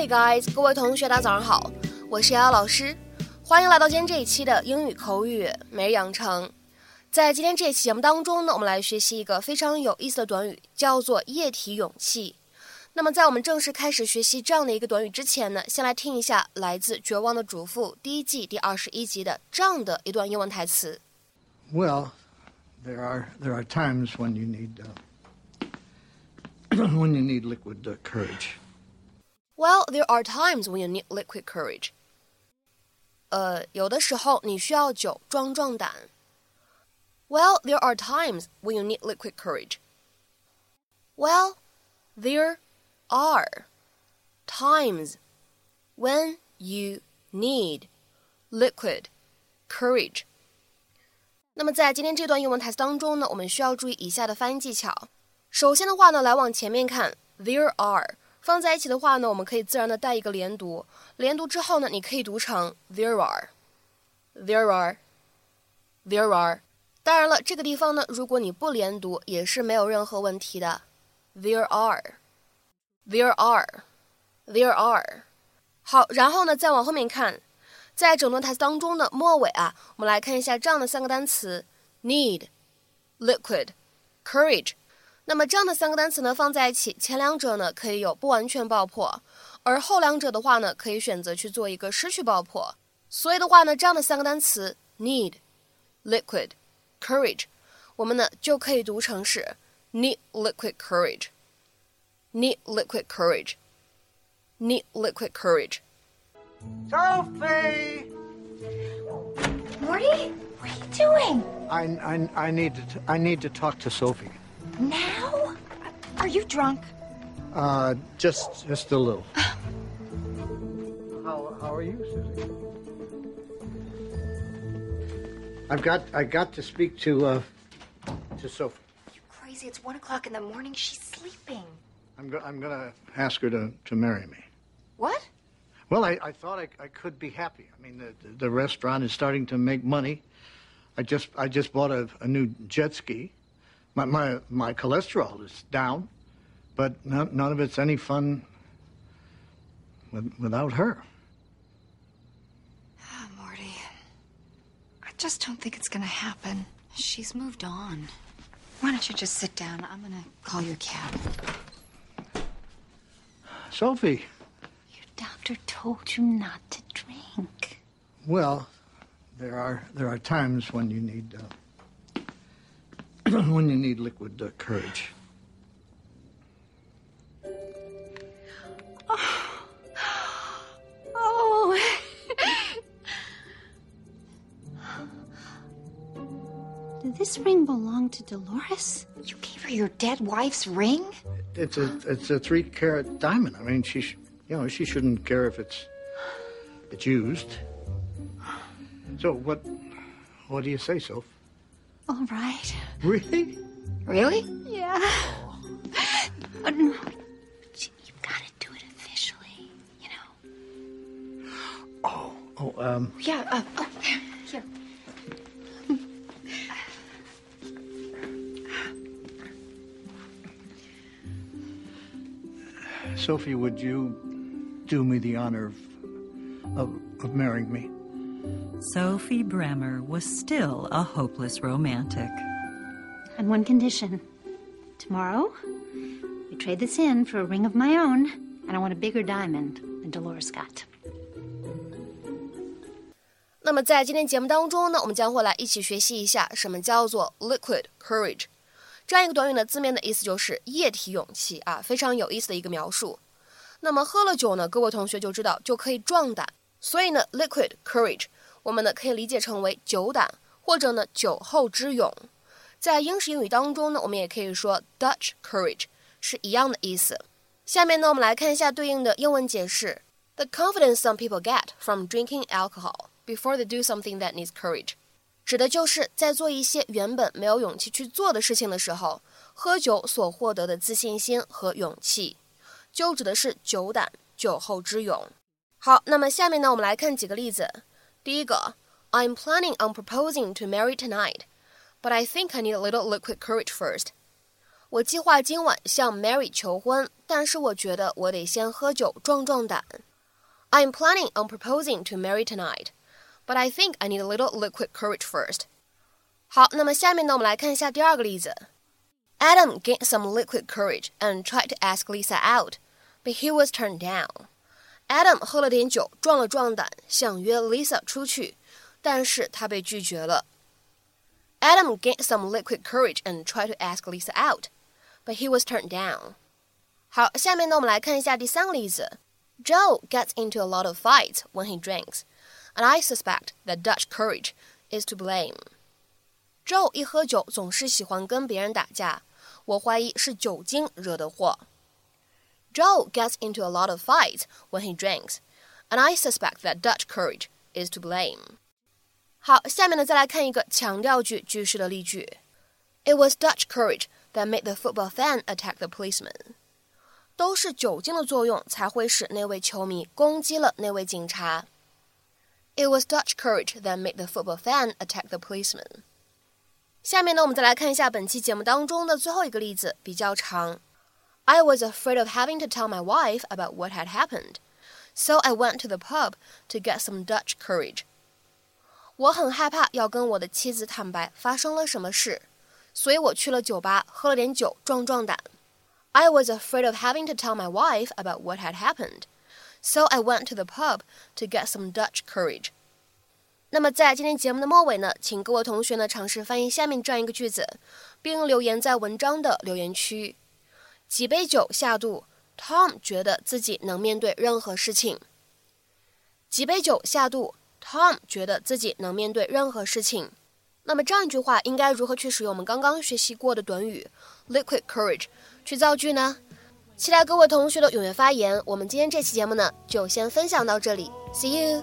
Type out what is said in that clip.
Hi guys，各位同学，大家早上好，我是瑶瑶老师，欢迎来到今天这一期的英语口语每日养成。在今天这一期节目当中呢，我们来学习一个非常有意思的短语，叫做液体勇气。那么在我们正式开始学习这样的一个短语之前呢，先来听一下来自《绝望的主妇》第一季第二十一集的这样的一段英文台词。Well, there are there are times when you need uh, when you need liquid courage. Well, there are times when you need liquid courage. 呃，有的时候你需要酒壮壮胆。Well, there are times when you need liquid courage. Well, there are times when you need liquid courage. 那么在今天这段英文台词当中呢，我们需要注意以下的发音技巧。首先的话呢，来往前面看，there are 放在一起的话呢，我们可以自然的带一个连读。连读之后呢，你可以读成 there are，there are，there are。当然了，这个地方呢，如果你不连读，也是没有任何问题的。There are，there are，there are。好，然后呢，再往后面看。在整段台词当中的末尾啊，我们来看一下这样的三个单词：need、liquid、courage。那么这样的三个单词呢放在一起，前两者呢可以有不完全爆破，而后两者的话呢可以选择去做一个失去爆破。所以的话呢，这样的三个单词 need、liquid、courage，我们呢就可以读成是 need liquid courage，need liquid courage，need liquid courage。Sophie, Morty, what are you doing? I, I, I need to I need to talk to Sophie. Now? Are you drunk? Uh, just just a little. how how are you, Susie? I've got I got to speak to uh to Sophie. You crazy? It's one o'clock in the morning. She's sleeping. I'm go- I'm gonna ask her to to marry me. What? Well, I, I thought I, I could be happy. I mean, the, the restaurant is starting to make money. I just I just bought a, a new jet ski. My, my my cholesterol is down, but none, none of it's any fun with, without her. Oh, Morty. I just don't think it's gonna happen. She's moved on. Why don't you just sit down? I'm gonna call your cab. Sophie, Your doctor told you not to drink. well, there are there are times when you need uh, when you need liquid uh, courage. Oh. Did this ring belong to Dolores? You gave her your dead wife's ring? It's a it's a three carat diamond. I mean, she sh- you know she shouldn't care if it's it's used. So what what do you say, Soph? All right. Really? Really? Yeah. But no, you've got to do it officially, you know. Oh, oh, um, Yeah. Uh, oh, here. Sophie, would you do me the honor of of, of marrying me? Sophie Bremmer was still a hopeless romantic. On one condition. Tomorrow, we trade this in for a ring of my own, and I want a bigger diamond than Dolores got. 那么在今天节目当中呢，我们将会来一起学习一下什么叫做 liquid courage。这样一个短语呢，字面的意思就是液体勇气啊，非常有意思的一个描述。那么喝了酒呢，各位同学就知道就可以壮胆，所以呢，liquid courage 我们呢可以理解成为酒胆或者呢酒后之勇。在英式英语当中呢，我们也可以说 Dutch courage 是一样的意思。下面呢，我们来看一下对应的英文解释：The confidence some people get from drinking alcohol before they do something that needs courage，指的就是在做一些原本没有勇气去做的事情的时候，喝酒所获得的自信心和勇气，就指的是酒胆、酒后之勇。好，那么下面呢，我们来看几个例子。第一个，I'm planning on proposing to Mary tonight, but I think I need a little liquid courage first。 我计划今晚向 Mary 求婚，但是我觉得我得先喝酒壮壮胆。I'm planning on proposing to Mary tonight, but I think I need a little liquid courage first. 好，那么下面呢，我们来看一下第二个例子。Adam gained some liquid courage and tried to ask Lisa out, but he was turned down. Adam 喝了点酒，壮了壮胆，想约 Lisa 出去，但是他被拒绝了。Adam gained some liquid courage and tried to ask Lisa out, but he was turned down. 好，下面呢，我们来看一下第三个例子。Joe gets into a lot of fights when he drinks, and I suspect that Dutch courage is to blame. Joe 一喝酒总是喜欢跟别人打架，我怀疑是酒精惹的祸。 Joe gets into a lot of fights when he drinks, and I suspect that Dutch courage is to blame. 好，下面呢再来看一个强调句句式的例句。It was Dutch courage that made the football fan attack the policeman. 都是酒精的作用才会使那位球迷攻击了那位警察。It was Dutch courage that made the football fan attack the policeman. 下面呢，我们再来看一下本期节目当中的最后一个例子，比较长。I was afraid of having to tell my wife about what had happened, so I went to the pub to get some Dutch courage. 我很害怕要跟我的妻子坦白发生了什么事，所以我去了酒吧喝了点酒壮壮胆。I was afraid of having to tell my wife about what had happened, so I went to the pub to get some Dutch courage. 那么在今天节目的末尾呢，请各位同学呢尝试翻译下面这样一个句子，并留言在文章的留言区。 几杯酒下肚，Tom 觉得自己能面对任何事情。几杯酒下肚。Tom 觉得自己能面对任何事情。那么这样一句话应该如何去使用我们刚刚学习过的短语 liquid courage 去造句呢？期待各位同学的踊跃发言。我们今天这期节目呢，就先分享到这里，See you。